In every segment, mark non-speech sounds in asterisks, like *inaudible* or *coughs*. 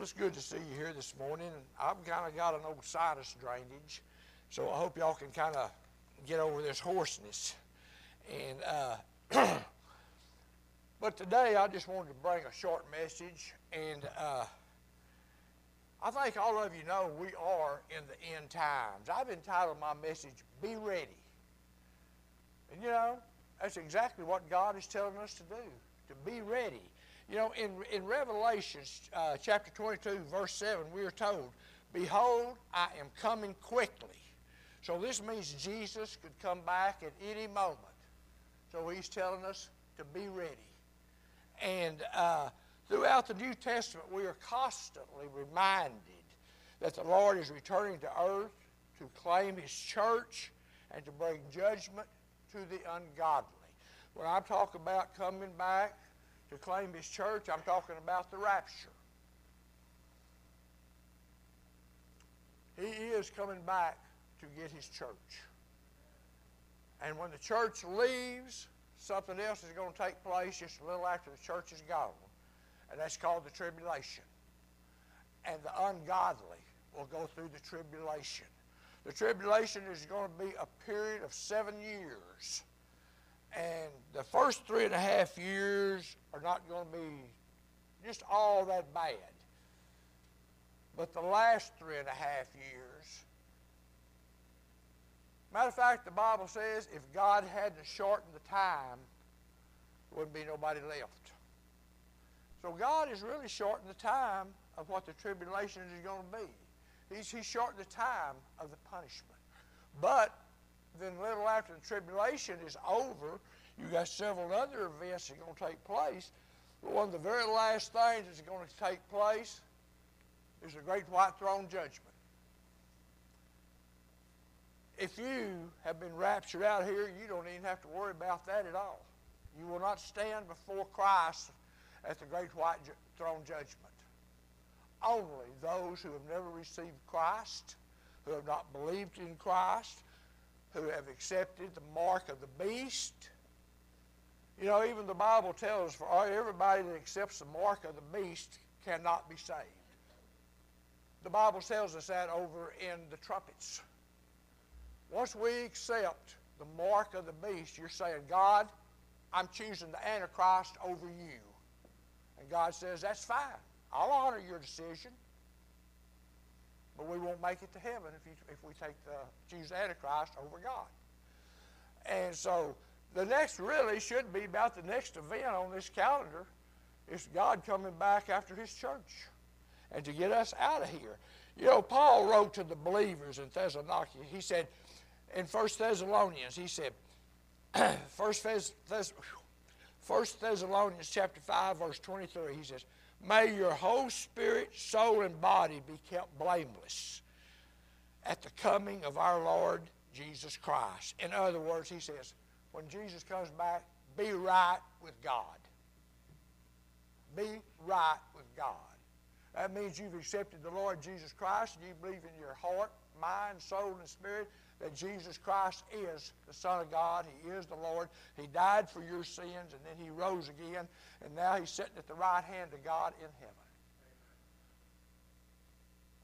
Well, it's good to see you here this morning. I've kind of got an old sinus drainage, so I hope y'all can kind of get over this hoarseness. And uh, *clears throat* but today I just wanted to bring a short message, and uh, I think all of you know we are in the end times. I've entitled my message "Be Ready," and you know that's exactly what God is telling us to do: to be ready. You know, in, in Revelation uh, chapter 22, verse 7, we are told, Behold, I am coming quickly. So this means Jesus could come back at any moment. So he's telling us to be ready. And uh, throughout the New Testament, we are constantly reminded that the Lord is returning to earth to claim his church and to bring judgment to the ungodly. When I talk about coming back, to claim his church, I'm talking about the rapture. He is coming back to get his church. And when the church leaves, something else is going to take place just a little after the church is gone. And that's called the tribulation. And the ungodly will go through the tribulation. The tribulation is going to be a period of seven years. And the first three and a half years are not going to be just all that bad. But the last three and a half years, matter of fact, the Bible says if God hadn't shortened the time, there wouldn't be nobody left. So God has really shortened the time of what the tribulation is going to be. He's, he's shortened the time of the punishment. But then a little after the tribulation is over, you got several other events that are going to take place. But one of the very last things that's going to take place is the great white throne judgment. If you have been raptured out here, you don't even have to worry about that at all. You will not stand before Christ at the great white throne judgment. Only those who have never received Christ, who have not believed in Christ, who have accepted the mark of the beast. You know, even the Bible tells us for everybody that accepts the mark of the beast cannot be saved. The Bible tells us that over in the trumpets. Once we accept the mark of the beast, you're saying, God, I'm choosing the Antichrist over you. And God says, that's fine. I'll honor your decision but we won't make it to heaven if, you, if we take the, choose Antichrist over God. And so the next really should be about the next event on this calendar is God coming back after his church and to get us out of here. You know, Paul wrote to the believers in Thessalonica. He said in 1 Thessalonians, he said, *clears throat* 1 Thessalonians chapter 5, verse 23, he says, May your whole spirit, soul, and body be kept blameless at the coming of our Lord Jesus Christ. In other words, he says, when Jesus comes back, be right with God. Be right with God. That means you've accepted the Lord Jesus Christ and you believe in your heart, mind, soul, and spirit that Jesus Christ is the Son of God. He is the Lord. He died for your sins, and then He rose again, and now He's sitting at the right hand of God in heaven.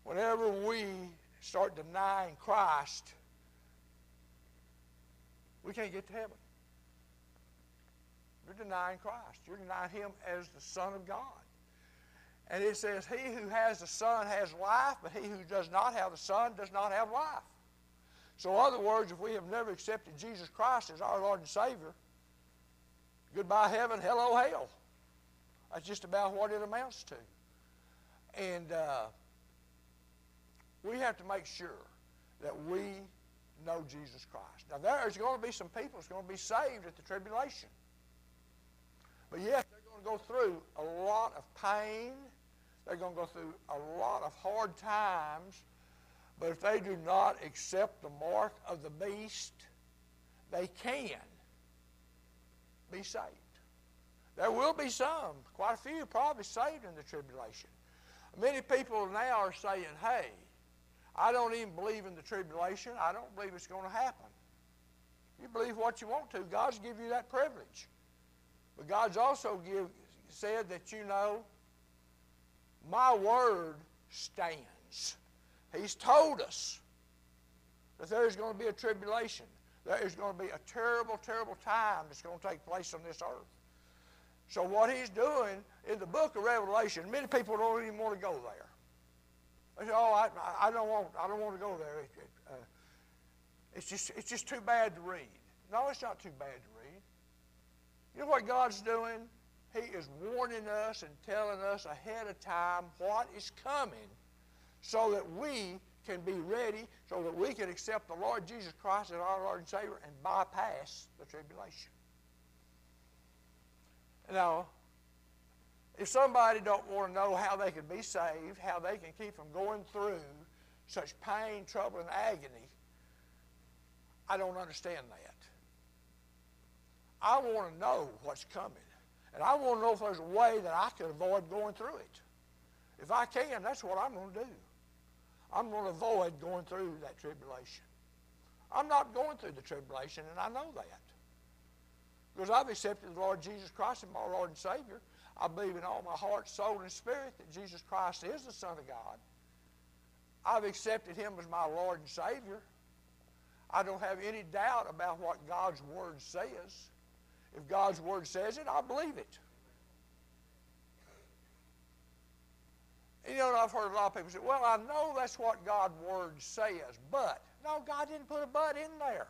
Whenever we start denying Christ, we can't get to heaven. You're denying Christ. You're denying Him as the Son of God. And it says, He who has the Son has life, but he who does not have the Son does not have life. So, in other words, if we have never accepted Jesus Christ as our Lord and Savior, goodbye heaven, hello hell. That's just about what it amounts to. And uh, we have to make sure that we know Jesus Christ. Now, there's going to be some people that's going to be saved at the tribulation. But yes, they're going to go through a lot of pain. They're going to go through a lot of hard times but if they do not accept the mark of the beast, they can be saved. There will be some, quite a few probably saved in the tribulation. Many people now are saying, hey, I don't even believe in the tribulation. I don't believe it's going to happen. You believe what you want to. God's give you that privilege. But God's also give, said that you know My word stands. He's told us that there's going to be a tribulation. There is going to be a terrible, terrible time that's going to take place on this earth. So what he's doing in the book of Revelation, many people don't even want to go there. They say, "Oh, I, I don't want, I don't want to go there. It, it, uh, it's just, it's just too bad to read." No, it's not too bad to read. You know what God's doing? He is warning us and telling us ahead of time what is coming, so that we can be ready, so that we can accept the Lord Jesus Christ as our Lord and Savior and bypass the tribulation. Now, if somebody don't want to know how they can be saved, how they can keep from going through such pain, trouble, and agony, I don't understand that. I want to know what's coming. And I want to know if there's a way that I can avoid going through it. If I can, that's what I'm going to do. I'm going to avoid going through that tribulation. I'm not going through the tribulation, and I know that. Because I've accepted the Lord Jesus Christ as my Lord and Savior. I believe in all my heart, soul, and spirit that Jesus Christ is the Son of God. I've accepted Him as my Lord and Savior. I don't have any doubt about what God's Word says. If God's Word says it, I believe it. You know, I've heard a lot of people say, well, I know that's what God's Word says, but. No, God didn't put a but in there.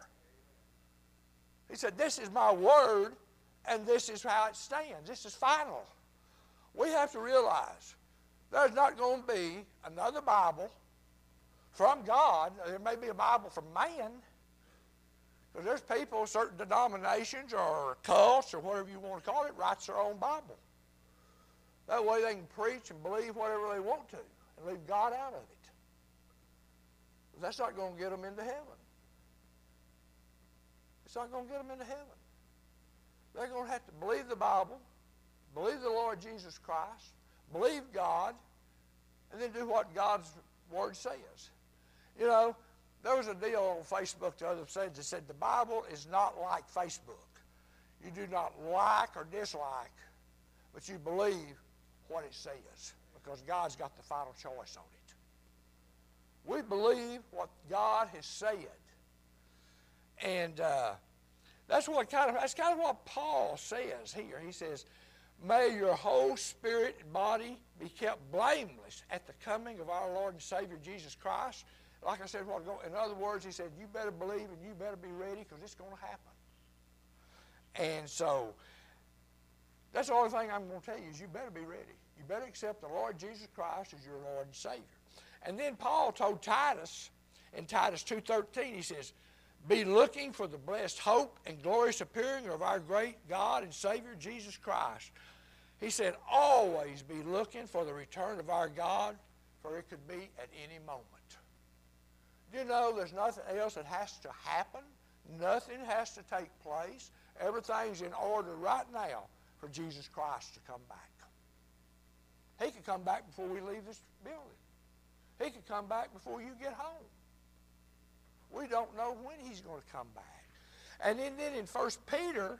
He said, This is my word, and this is how it stands. This is final. We have to realize there's not going to be another Bible from God. There may be a Bible from man. Because there's people, certain denominations or cults or whatever you want to call it, writes their own Bible. That way they can preach and believe whatever they want to and leave God out of it. That's not going to get them into heaven. It's not going to get them into heaven. They're going to have to believe the Bible, believe the Lord Jesus Christ, believe God, and then do what God's Word says. You know, there was a deal on Facebook the other day that said the Bible is not like Facebook. You do not like or dislike, but you believe what it says because God's got the final choice on it. We believe what God has said. And uh, that's what kind of that's kind of what Paul says here. He says, "May your whole spirit and body be kept blameless at the coming of our Lord and Savior Jesus Christ." Like I said, in other words, he said, "You better believe and you better be ready because it's going to happen." And so, that's the only thing I'm going to tell you is you better be ready. You better accept the Lord Jesus Christ as your Lord and Savior. And then Paul told Titus in Titus 2.13, he says, be looking for the blessed hope and glorious appearing of our great God and Savior Jesus Christ. He said, always be looking for the return of our God, for it could be at any moment. You know, there's nothing else that has to happen. Nothing has to take place. Everything's in order right now for Jesus Christ to come back. He could come back before we leave this building. He could come back before you get home. We don't know when he's going to come back. And then, then in 1 Peter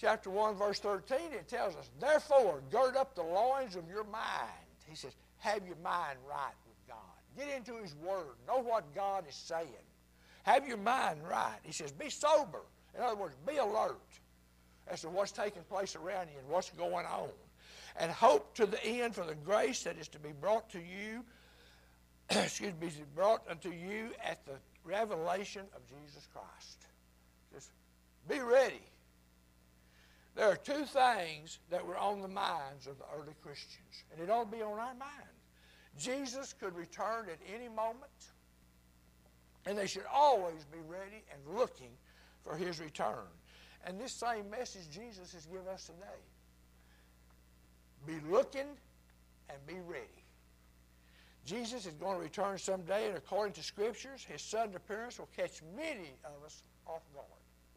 chapter 1, verse 13, it tells us, Therefore, gird up the loins of your mind. He says, have your mind right with God. Get into his word. Know what God is saying. Have your mind right. He says, be sober. In other words, be alert as to what's taking place around you and what's going on. And hope to the end for the grace that is to be brought to you *clears throat* excuse me, brought unto you at the revelation of Jesus Christ. Just be ready. There are two things that were on the minds of the early Christians, and it ought to be on our mind. Jesus could return at any moment, and they should always be ready and looking for his return. And this same message Jesus has given us today. Be looking and be ready. Jesus is going to return someday, and according to Scriptures, his sudden appearance will catch many of us off guard.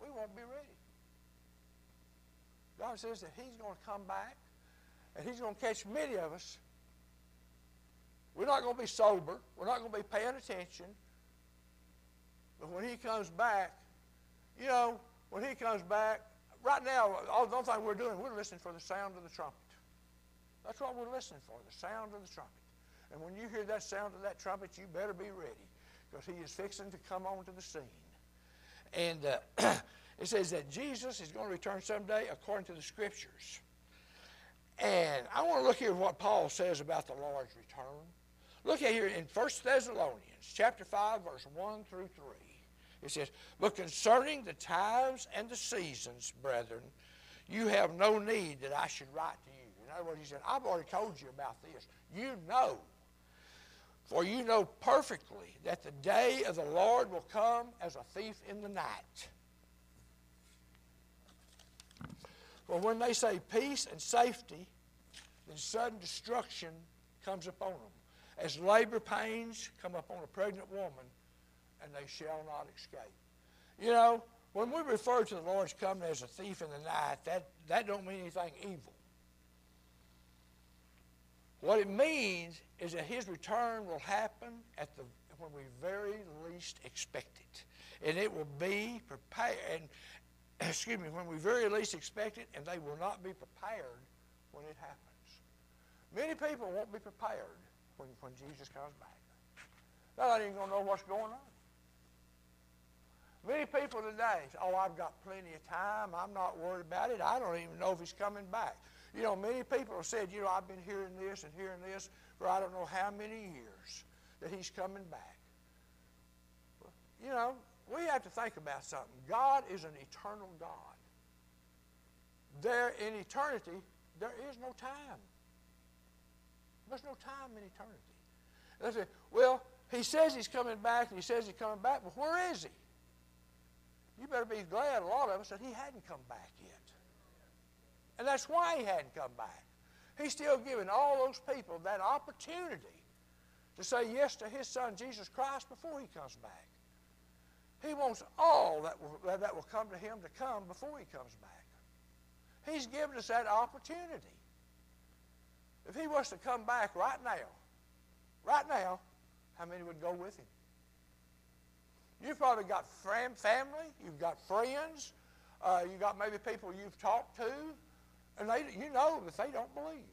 We won't be ready. God says that he's going to come back, and he's going to catch many of us. We're not going to be sober. We're not going to be paying attention. But when he comes back, you know, when he comes back, right now, all the only thing we're doing, we're listening for the sound of the trumpet. That's what we're listening for, the sound of the trumpet. And when you hear that sound of that trumpet, you better be ready because he is fixing to come onto the scene. And uh, *clears throat* it says that Jesus is going to return someday according to the scriptures. And I want to look here at what Paul says about the Lord's return. Look at here in 1 Thessalonians chapter 5, verse 1 through 3. It says, But concerning the times and the seasons, brethren, you have no need that I should write to you. In other words, he said, I've already told you about this. You know. For you know perfectly that the day of the Lord will come as a thief in the night. For when they say peace and safety, then sudden destruction comes upon them, as labor pains come upon a pregnant woman, and they shall not escape. You know, when we refer to the Lord's coming as a thief in the night, that, that don't mean anything evil. What it means is that his return will happen at the when we very least expect it. And it will be prepared and *clears throat* excuse me, when we very least expect it, and they will not be prepared when it happens. Many people won't be prepared when, when Jesus comes back. They're not even going to know what's going on. Many people today say, oh, I've got plenty of time. I'm not worried about it. I don't even know if he's coming back. You know, many people have said, you know, I've been hearing this and hearing this for I don't know how many years that he's coming back. You know, we have to think about something. God is an eternal God. There in eternity, there is no time. There's no time in eternity. And say, well, he says he's coming back and he says he's coming back, but where is he? You better be glad, a lot of us, that he hadn't come back yet. And that's why he hadn't come back. He's still giving all those people that opportunity to say yes to his son, Jesus Christ, before he comes back. He wants all that will, that will come to him to come before he comes back. He's given us that opportunity. If he was to come back right now, right now, how many would go with him? You've probably got fam- family, you've got friends, uh, you've got maybe people you've talked to, and they, you know that they don't believe.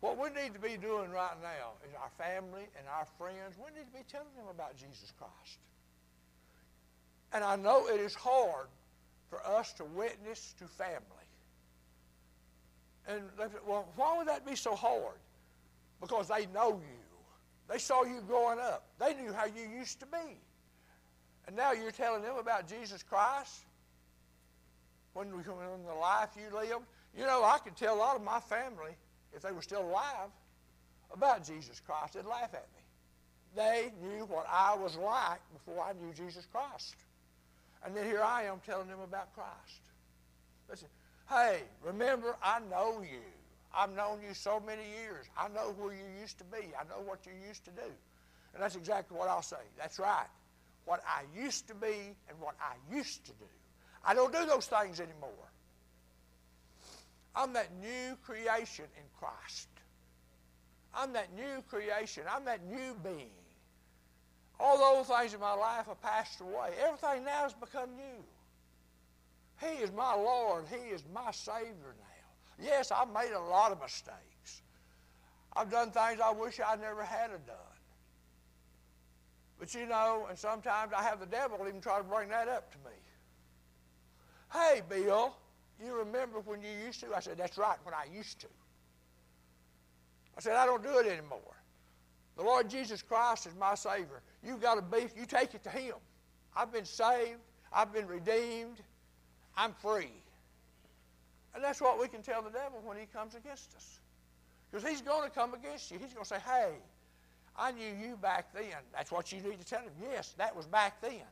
What we need to be doing right now is our family and our friends, we need to be telling them about Jesus Christ. And I know it is hard for us to witness to family. And well, why would that be so hard? Because they know you. They saw you growing up. They knew how you used to be. And now you're telling them about Jesus Christ when, we, in the life you lived. You know, I could tell a lot of my family, if they were still alive, about Jesus Christ. They'd laugh at me. They knew what I was like before I knew Jesus Christ. And then here I am telling them about Christ. Listen, hey, remember, I know you. I've known you so many years. I know where you used to be. I know what you used to do. And that's exactly what I'll say. That's right. What I used to be and what I used to do. I don't do those things anymore. I'm that new creation in Christ. I'm that new creation. I'm that new being. All those things in my life have passed away. Everything now has become new. He is my Lord. He is my Savior now. Yes, I've made a lot of mistakes. I've done things I wish I never had done. But you know, and sometimes I have the devil even try to bring that up to me. Hey, Bill, you remember when you used to? I said, That's right, when I used to. I said, I don't do it anymore. The Lord Jesus Christ is my Savior. You've got to be, you take it to Him. I've been saved, I've been redeemed, I'm free. And that's what we can tell the devil when he comes against us. Because he's going to come against you. He's going to say, hey, I knew you back then. That's what you need to tell him. Yes, that was back then.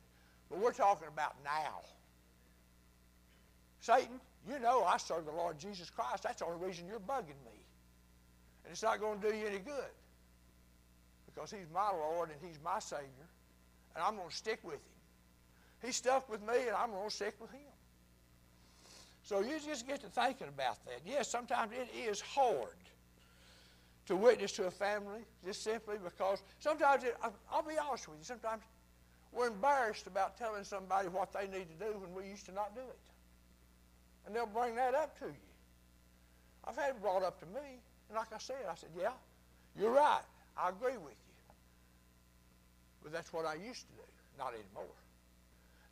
But we're talking about now. Satan, you know I serve the Lord Jesus Christ. That's the only reason you're bugging me. And it's not going to do you any good. Because he's my Lord and he's my Savior. And I'm going to stick with him. He stuck with me and I'm going to stick with him. So you just get to thinking about that. Yes, sometimes it is hard to witness to a family just simply because sometimes, it, I'll be honest with you, sometimes we're embarrassed about telling somebody what they need to do when we used to not do it. And they'll bring that up to you. I've had it brought up to me, and like I said, I said, yeah, you're right. I agree with you. But that's what I used to do, not anymore.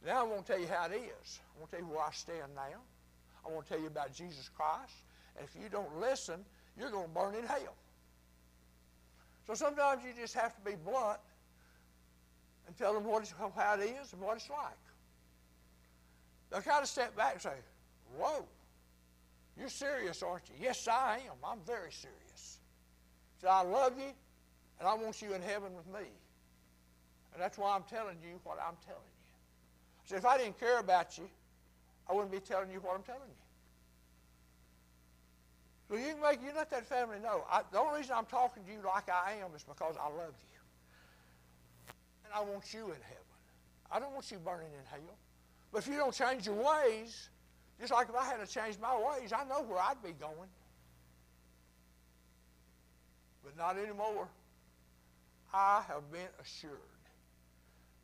Now I'm going to tell you how it is. I'm going to tell you where I stand now. I want to tell you about Jesus Christ. And if you don't listen, you're going to burn in hell. So sometimes you just have to be blunt and tell them what how it is and what it's like. They'll kind of step back and say, Whoa, you're serious, aren't you? Yes, I am. I'm very serious. So I love you, and I want you in heaven with me. And that's why I'm telling you what I'm telling you. So if I didn't care about you, I wouldn't be telling you what I'm telling you. You make you let that family know. I, the only reason I'm talking to you like I am is because I love you. And I want you in heaven. I don't want you burning in hell. But if you don't change your ways, just like if I had to change my ways, I know where I'd be going. But not anymore. I have been assured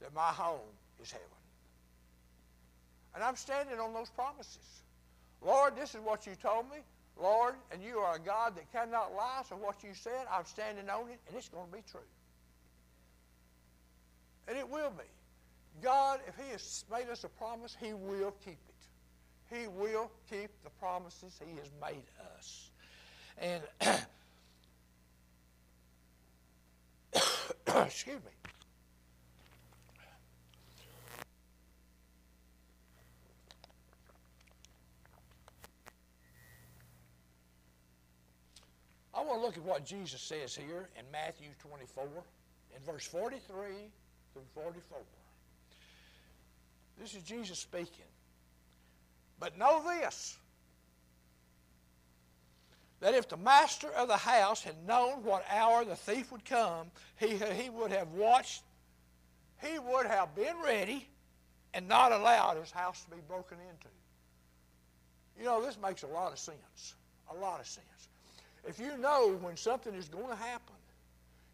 that my home is heaven. And I'm standing on those promises. Lord, this is what you told me. Lord, and you are a God that cannot lie, so what you said, I'm standing on it, and it's going to be true. And it will be. God, if He has made us a promise, He will keep it. He will keep the promises He has made us. And, *coughs* *coughs* excuse me. I want to look at what Jesus says here in Matthew 24, in verse 43 through 44. This is Jesus speaking. But know this that if the master of the house had known what hour the thief would come, he, he would have watched, he would have been ready and not allowed his house to be broken into. You know, this makes a lot of sense. A lot of sense. If you know when something is going to happen,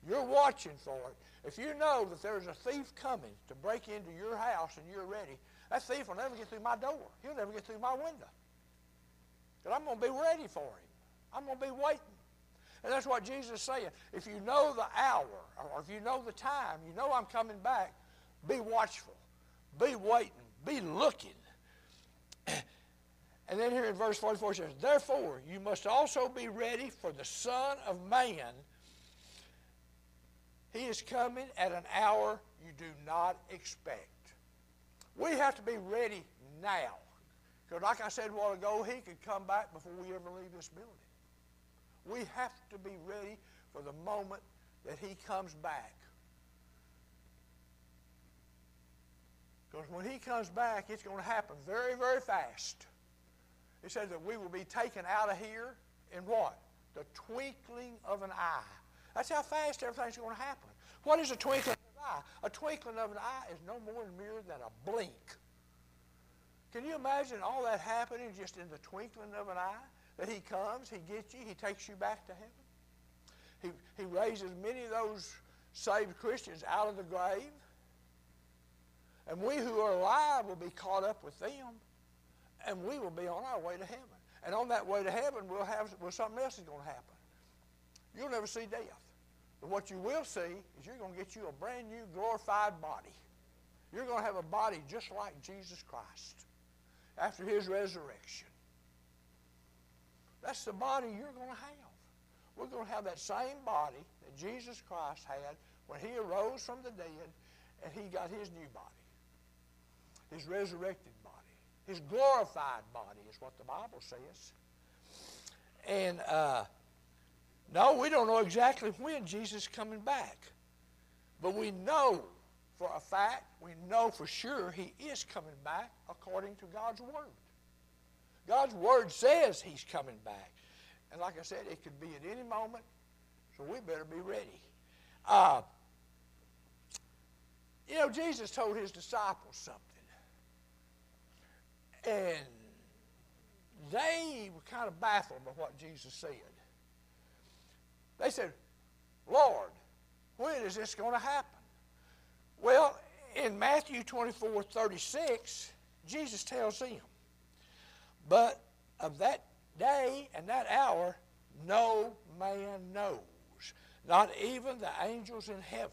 you're watching for it. If you know that there's a thief coming to break into your house and you're ready, that thief will never get through my door. He'll never get through my window. But I'm going to be ready for him. I'm going to be waiting. And that's what Jesus is saying. If you know the hour, or if you know the time, you know I'm coming back, be watchful. Be waiting. Be looking. *clears throat* And then here in verse 44 it says, Therefore, you must also be ready for the Son of Man. He is coming at an hour you do not expect. We have to be ready now. Because, like I said a while ago, he could come back before we ever leave this building. We have to be ready for the moment that he comes back. Because when he comes back, it's going to happen very, very fast. He says that we will be taken out of here in what? The twinkling of an eye. That's how fast everything's going to happen. What is a twinkling of an eye? A twinkling of an eye is no more mere than a blink. Can you imagine all that happening just in the twinkling of an eye? That he comes, he gets you, he takes you back to heaven. He, he raises many of those saved Christians out of the grave. And we who are alive will be caught up with them and we will be on our way to heaven. And on that way to heaven, we'll have well, something else is going to happen. You'll never see death. But what you will see is you're going to get you a brand new glorified body. You're going to have a body just like Jesus Christ after his resurrection. That's the body you're going to have. We're going to have that same body that Jesus Christ had when he arose from the dead and he got his new body, his resurrected his glorified body is what the Bible says. And uh, no, we don't know exactly when Jesus is coming back. But we know for a fact, we know for sure he is coming back according to God's Word. God's Word says he's coming back. And like I said, it could be at any moment, so we better be ready. Uh, you know, Jesus told his disciples something. And they were kind of baffled by what Jesus said. They said, Lord, when is this going to happen? Well, in Matthew 24 36, Jesus tells them, But of that day and that hour no man knows, not even the angels in heaven,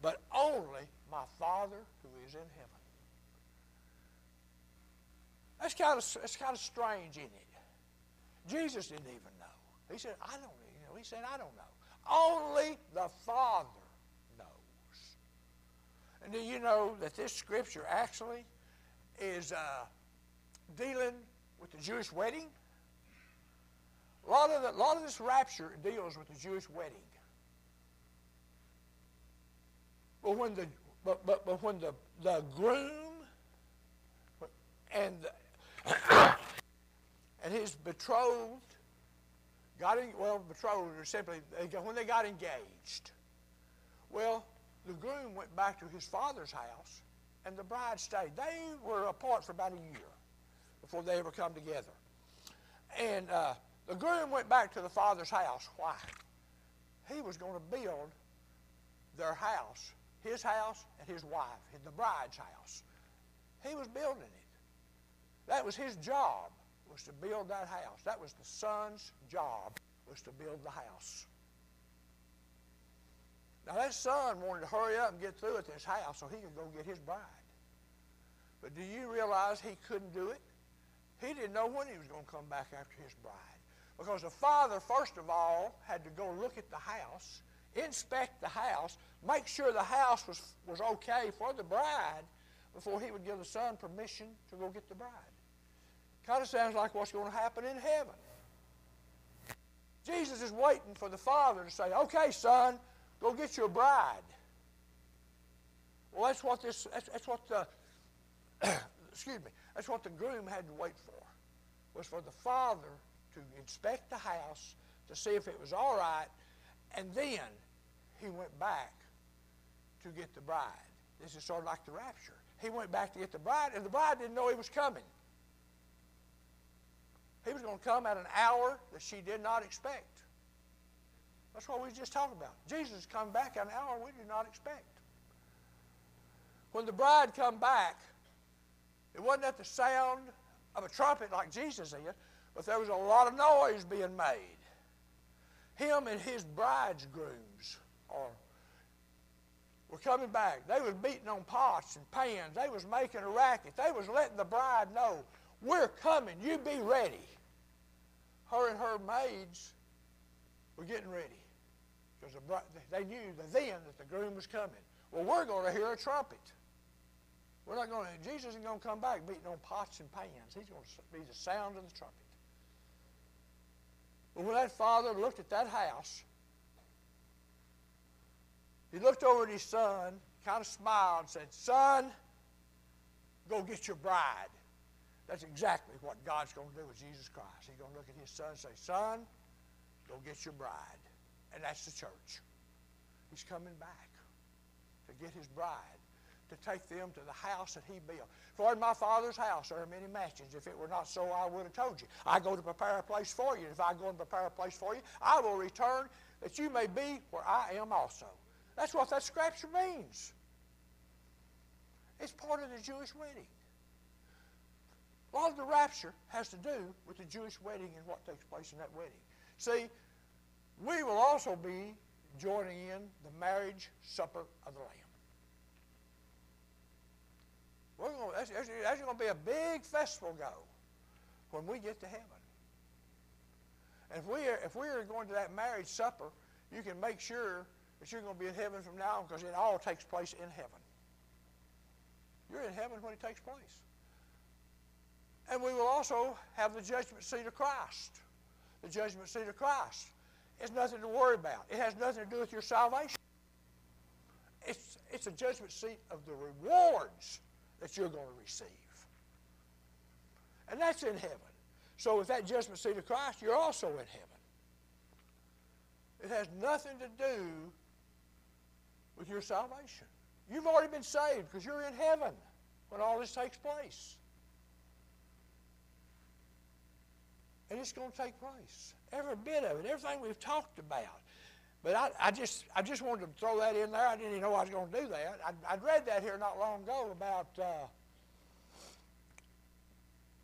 but only my Father who is in heaven. That's kind of, that's kind of strange, isn't it? Jesus didn't even know. He said, I don't you know. He said, I don't know. Only the Father knows. And do you know that this scripture actually is uh, dealing with the Jewish wedding? A lot of, the, lot of this rapture deals with the Jewish wedding. But when the, but, but, but when the, the groom and, the, his betrothed got in, well, betrothed or simply they got, when they got engaged, well, the groom went back to his father's house and the bride stayed. They were apart for about a year before they ever come together. And uh, the groom went back to the father's house. Why? He was going to build their house, his house and his wife, the bride's house. He was building it. That was his job, was to build that house. That was the son's job, was to build the house. Now that son wanted to hurry up and get through at this house so he could go get his bride. But do you realize he couldn't do it? He didn't know when he was going to come back after his bride. Because the father, first of all, had to go look at the house, inspect the house, make sure the house was, was okay for the bride before he would give the son permission to go get the bride. Kind of sounds like what's going to happen in heaven. Jesus is waiting for the father to say, okay, son, go get your bride. Well, that's what this, that's, that's what the, *clears throat* excuse me, that's what the groom had to wait for, was for the father to inspect the house to see if it was all right, and then he went back to get the bride. This is sort of like the rapture. He went back to get the bride, and the bride didn't know he was coming. He was going to come at an hour that she did not expect. That's what we just talked about. Jesus come back at an hour we did not expect. When the bride come back, it wasn't at the sound of a trumpet like Jesus did. But there was a lot of noise being made. Him and his bridegrooms are, were coming back. They was beating on pots and pans. They was making a racket. They was letting the bride know, we're coming. You be ready. Her and her maids were getting ready. Because they knew then that the groom was coming. Well, we're going to hear a trumpet. We're not going to, Jesus isn't going to come back beating on pots and pans. He's going to be the sound of the trumpet. But when that father looked at that house, he looked over at his son, kind of smiled, and said, Son, go get your bride. That's exactly what God's going to do with Jesus Christ. He's going to look at his son and say, Son, go get your bride. And that's the church. He's coming back to get his bride to take them to the house that he built. For in my Father's house there are many mansions. If it were not so, I would have told you. I go to prepare a place for you. If I go and prepare a place for you, I will return that you may be where I am also. That's what that scripture means. It's part of the Jewish wedding. A lot of the rapture has to do with the Jewish wedding and what takes place in that wedding. See, we will also be joining in the marriage supper of the Lamb. We're going, that's, that's, that's going to be a big festival go when we get to heaven. And if we are, if we are going to that marriage supper, you can make sure that you're going to be in heaven from now on because it all takes place in heaven. You're in heaven when it takes place. We will also have the judgment seat of Christ. The judgment seat of Christ. It's nothing to worry about. It has nothing to do with your salvation. It's, it's a judgment seat of the rewards that you're going to receive. And that's in heaven. So with that judgment seat of Christ, you're also in heaven. It has nothing to do with your salvation. You've already been saved because you're in heaven when all this takes place. And it's going to take place. Every bit of it, everything we've talked about. But I, I, just I just wanted to throw that in there. I didn't even know I was going to do that. I, would read that here not long ago about uh,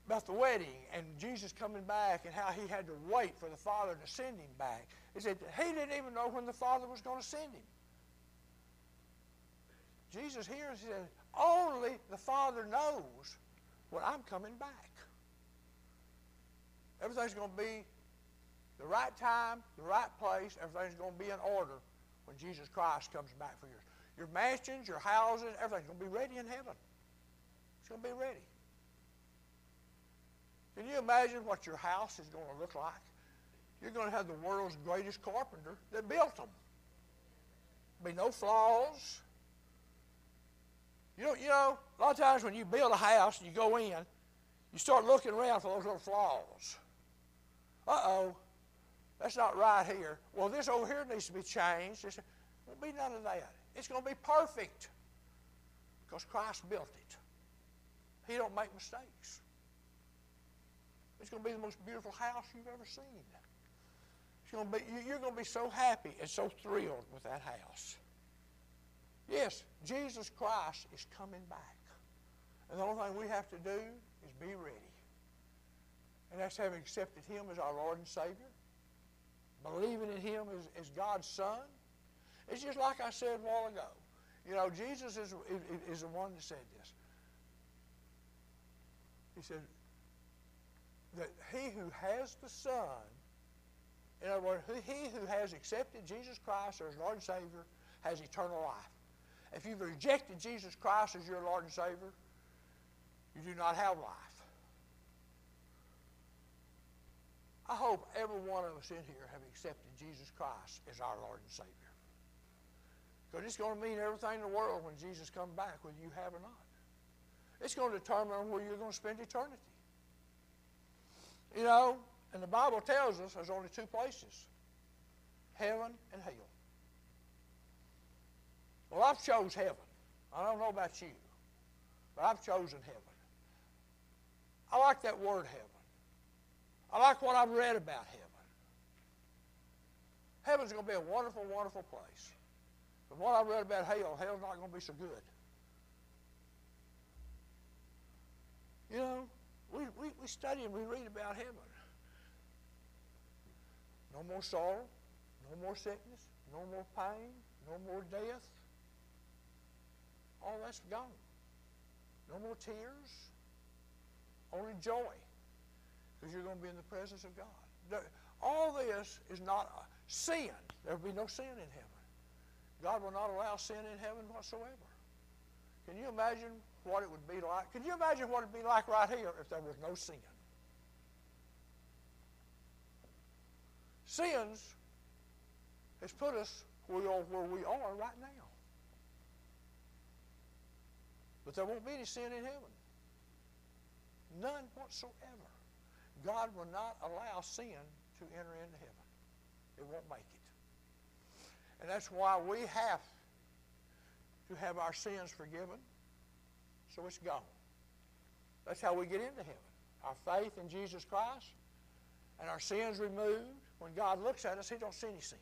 about the wedding and Jesus coming back and how he had to wait for the Father to send him back. He said he didn't even know when the Father was going to send him. Jesus here said, only the Father knows when I'm coming back. Everything's going to be the right time, the right place. Everything's going to be in order when Jesus Christ comes back for you. Your mansions, your houses, everything's going to be ready in heaven. It's going to be ready. Can you imagine what your house is going to look like? You're going to have the world's greatest carpenter that built them. Be no flaws. You know, you know, a lot of times when you build a house and you go in, you start looking around for those little flaws. Uh-oh, that's not right here. Well, this over here needs to be changed. There won't be none of that. It's going to be perfect because Christ built it. He don't make mistakes. It's going to be the most beautiful house you've ever seen. It's going to be, you're going to be so happy and so thrilled with that house. Yes, Jesus Christ is coming back. And the only thing we have to do is be ready. And that's having accepted Him as our Lord and Savior, believing in Him as, as God's Son. It's just like I said a while ago. You know, Jesus is, is, is the one that said this. He said that he who has the Son, in other words, he who has accepted Jesus Christ as Lord and Savior has eternal life. If you've rejected Jesus Christ as your Lord and Savior, you do not have life. I hope every one of us in here have accepted Jesus Christ as our Lord and Savior. Because it's going to mean everything in the world when Jesus comes back, whether you have or not. It's going to determine where you're going to spend eternity. You know, and the Bible tells us there's only two places heaven and hell. Well, I've chose heaven. I don't know about you, but I've chosen heaven. I like that word heaven. I like what I've read about heaven. Heaven's going to be a wonderful, wonderful place. But what I've read about hell, hell's not going to be so good. You know, we, we, we study and we read about heaven. No more sorrow, no more sickness, no more pain, no more death. All that's gone. No more tears, only joy, because you're going to be in the presence of God. All this is not sin. There will be no sin in heaven. God will not allow sin in heaven whatsoever. Can you imagine what it would be like? Can you imagine what it would be like right here if there was no sin? Sins has put us where we are right now. But there won't be any sin in heaven. None whatsoever. God will not allow sin to enter into heaven. It won't make it. And that's why we have to have our sins forgiven so it's gone. That's how we get into heaven. Our faith in Jesus Christ and our sins removed. When God looks at us, he don't see any sin.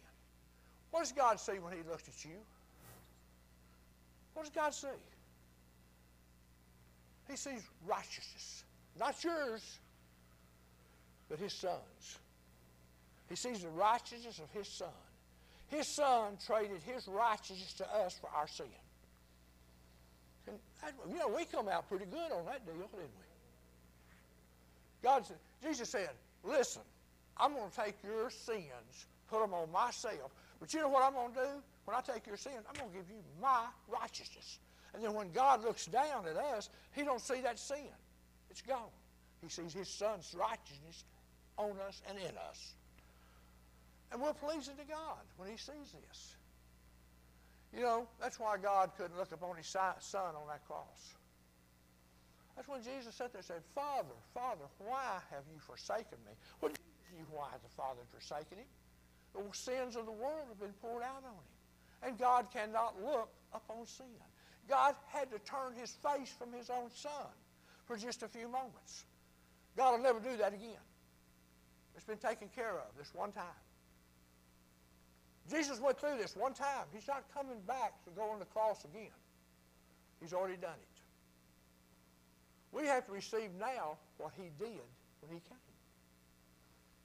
What does God see when he looks at you? What does God see? He sees righteousness. Not yours, but his son's. He sees the righteousness of his son. His son traded his righteousness to us for our sin. And you know, we come out pretty good on that deal, didn't we? God said, Jesus said, listen, I'm going to take your sins, put them on myself. But you know what I'm going to do? When I take your sins, I'm going to give you my righteousness. And then when God looks down at us, he don't see that sin. It's gone. He sees his son's righteousness on us and in us. And we're pleasing to God when he sees this. You know, that's why God couldn't look upon his son on that cross. That's when Jesus sat there and said, Father, Father, why have you forsaken me? Do you why the Father had forsaken him? The sins of the world have been poured out on him. And God cannot look upon sin. God had to turn his face from his own son for just a few moments. God will never do that again. It's been taken care of this one time. Jesus went through this one time. He's not coming back to go on the cross again. He's already done it. We have to receive now what he did when he came.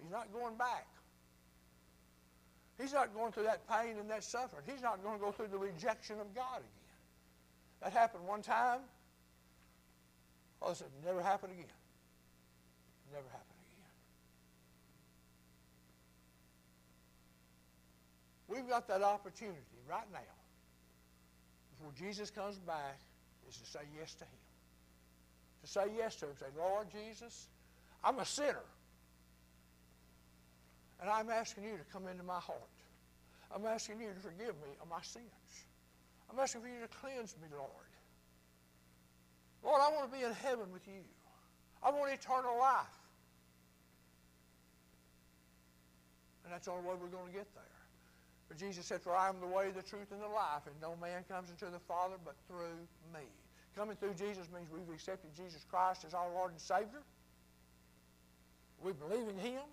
He's not going back. He's not going through that pain and that suffering. He's not going to go through the rejection of God again. That happened one time. Oh, it never happened again. Never happened again. We've got that opportunity right now before Jesus comes back is to say yes to him. To say yes to him. Say, Lord Jesus, I'm a sinner. And I'm asking you to come into my heart. I'm asking you to forgive me of my sins. I'm asking for you to cleanse me, Lord. Lord, I want to be in heaven with you. I want eternal life. And that's the only way we're going to get there. Jesus said, For I am the way, the truth, and the life, and no man comes into the Father but through me. Coming through Jesus means we've accepted Jesus Christ as our Lord and Savior. We believe in Him,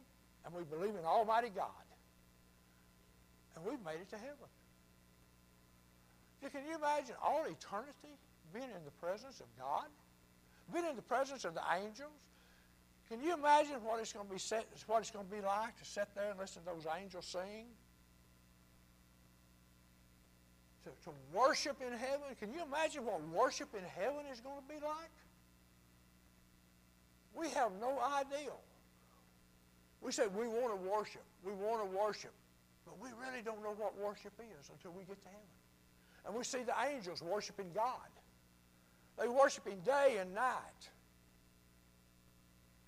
and we believe in Almighty God. And we've made it to heaven. Can you imagine all eternity being in the presence of God? Being in the presence of the angels? Can you imagine what it's going to be set, what it's going to be like to sit there and listen to those angels sing? To, to worship in heaven? Can you imagine what worship in heaven is going to be like? We have no idea. We say we want to worship. We want to worship. But we really don't know what worship is until we get to heaven. And we see the angels worshiping God. They worship Him day and night.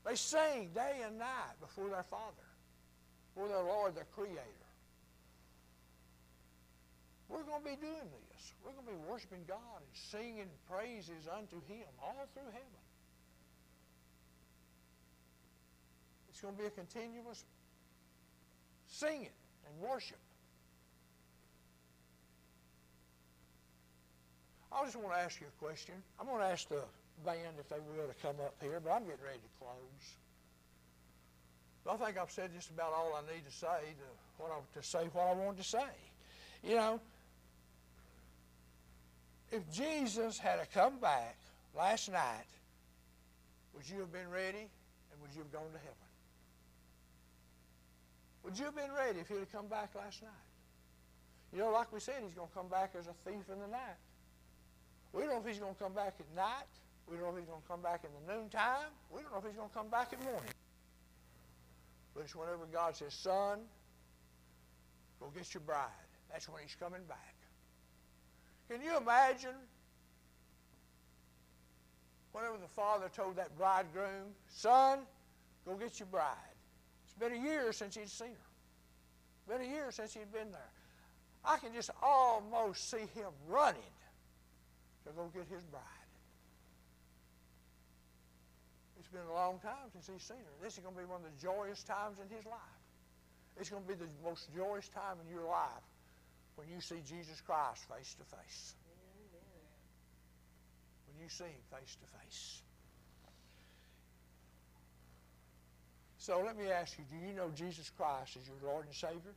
They sing day and night before their Father, before their Lord, their Creator. We're going to be doing this. We're going to be worshiping God and singing praises unto Him all through heaven. It's going to be a continuous singing and worship. I just want to ask you a question. I'm going to ask the band if they will to come up here, but I'm getting ready to close. But I think I've said just about all I need to say to, what I, to say what I wanted to say. You know, if Jesus had come back last night, would you have been ready and would you have gone to heaven? Would you have been ready if he had come back last night? You know, like we said, he's going to come back as a thief in the night. We don't know if he's going to come back at night. We don't know if he's going to come back in the noontime. We don't know if he's going to come back at morning. But it's whenever God says, son, go get your bride. That's when he's coming back. Can you imagine whenever the father told that bridegroom, son, go get your bride. It's been a year since he'd seen her. Been a year since he'd been there. I can just almost see him running to go get his bride. It's been a long time since he's seen her. This is going to be one of the joyous times in his life. It's going to be the most joyous time in your life when you see Jesus Christ face to face. When you see him face to face. So let me ask you, do you know Jesus Christ as your Lord and Savior?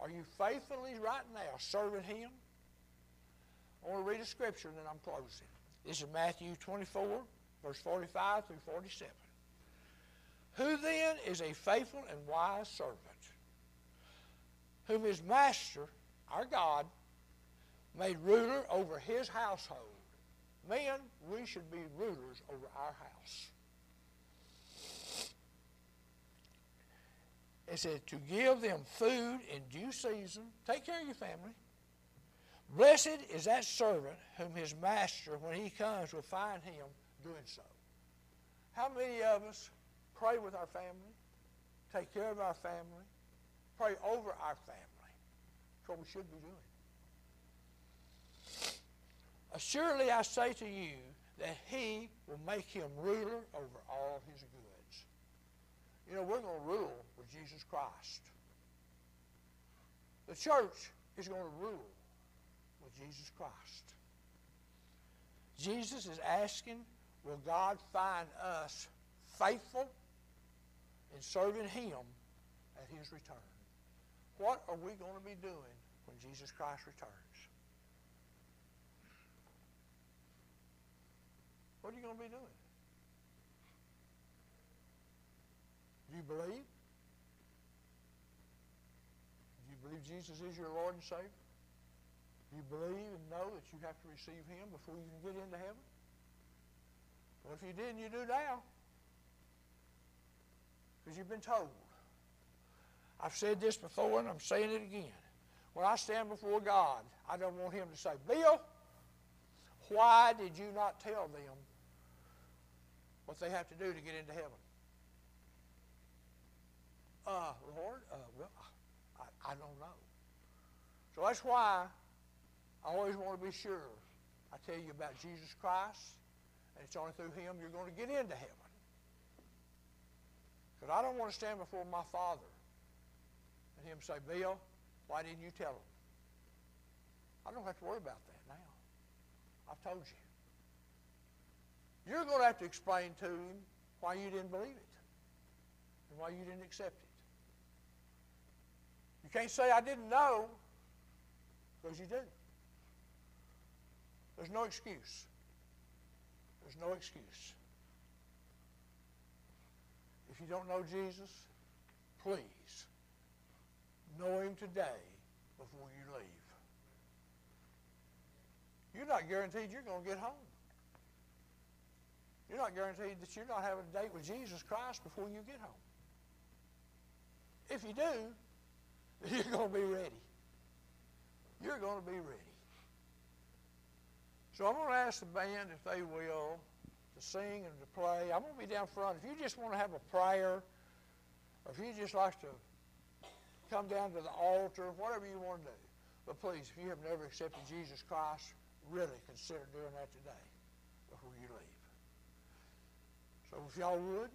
Are you faithfully right now serving him? I want to read a scripture and then I'm closing. This is Matthew 24, verse 45 through 47. Who then is a faithful and wise servant, whom his master, our God, made ruler over his household? Men, we should be rulers over our house. It said to give them food in due season. Take care of your family. Blessed is that servant whom his master, when he comes, will find him doing so. How many of us pray with our family, take care of our family, pray over our family? What we should be doing. Assuredly, I say to you that he will make him ruler over all his goods. You know, we're going to rule with Jesus Christ. The church is going to rule with Jesus Christ. Jesus is asking, will God find us faithful in serving him at his return? What are we going to be doing when Jesus Christ returns? What are you going to be doing? Do you believe? Do you believe Jesus is your Lord and Savior? Do you believe and know that you have to receive Him before you can get into heaven? Well, if you didn't, you do now. Because you've been told. I've said this before and I'm saying it again. When I stand before God, I don't want Him to say, Bill, why did you not tell them what they have to do to get into heaven? Uh, Lord, uh, well, I, I don't know. So that's why I always want to be sure I tell you about Jesus Christ, and it's only through Him you're going to get into heaven. Because I don't want to stand before my Father and Him say, Bill, why didn't you tell him? I don't have to worry about that now. I've told you. You're going to have to explain to him why you didn't believe it and why you didn't accept it. You can't say, I didn't know, because you do. There's no excuse. There's no excuse. If you don't know Jesus, please know him today before you leave. You're not guaranteed you're going to get home. You're not guaranteed that you're not having a date with Jesus Christ before you get home. If you do, *laughs* you're going to be ready. You're going to be ready. So I'm going to ask the band if they will to sing and to play. I'm going to be down front. If you just want to have a prayer, or if you just like to come down to the altar, whatever you want to do. But please, if you have never accepted Jesus Christ, really consider doing that today before you leave. So if y'all would,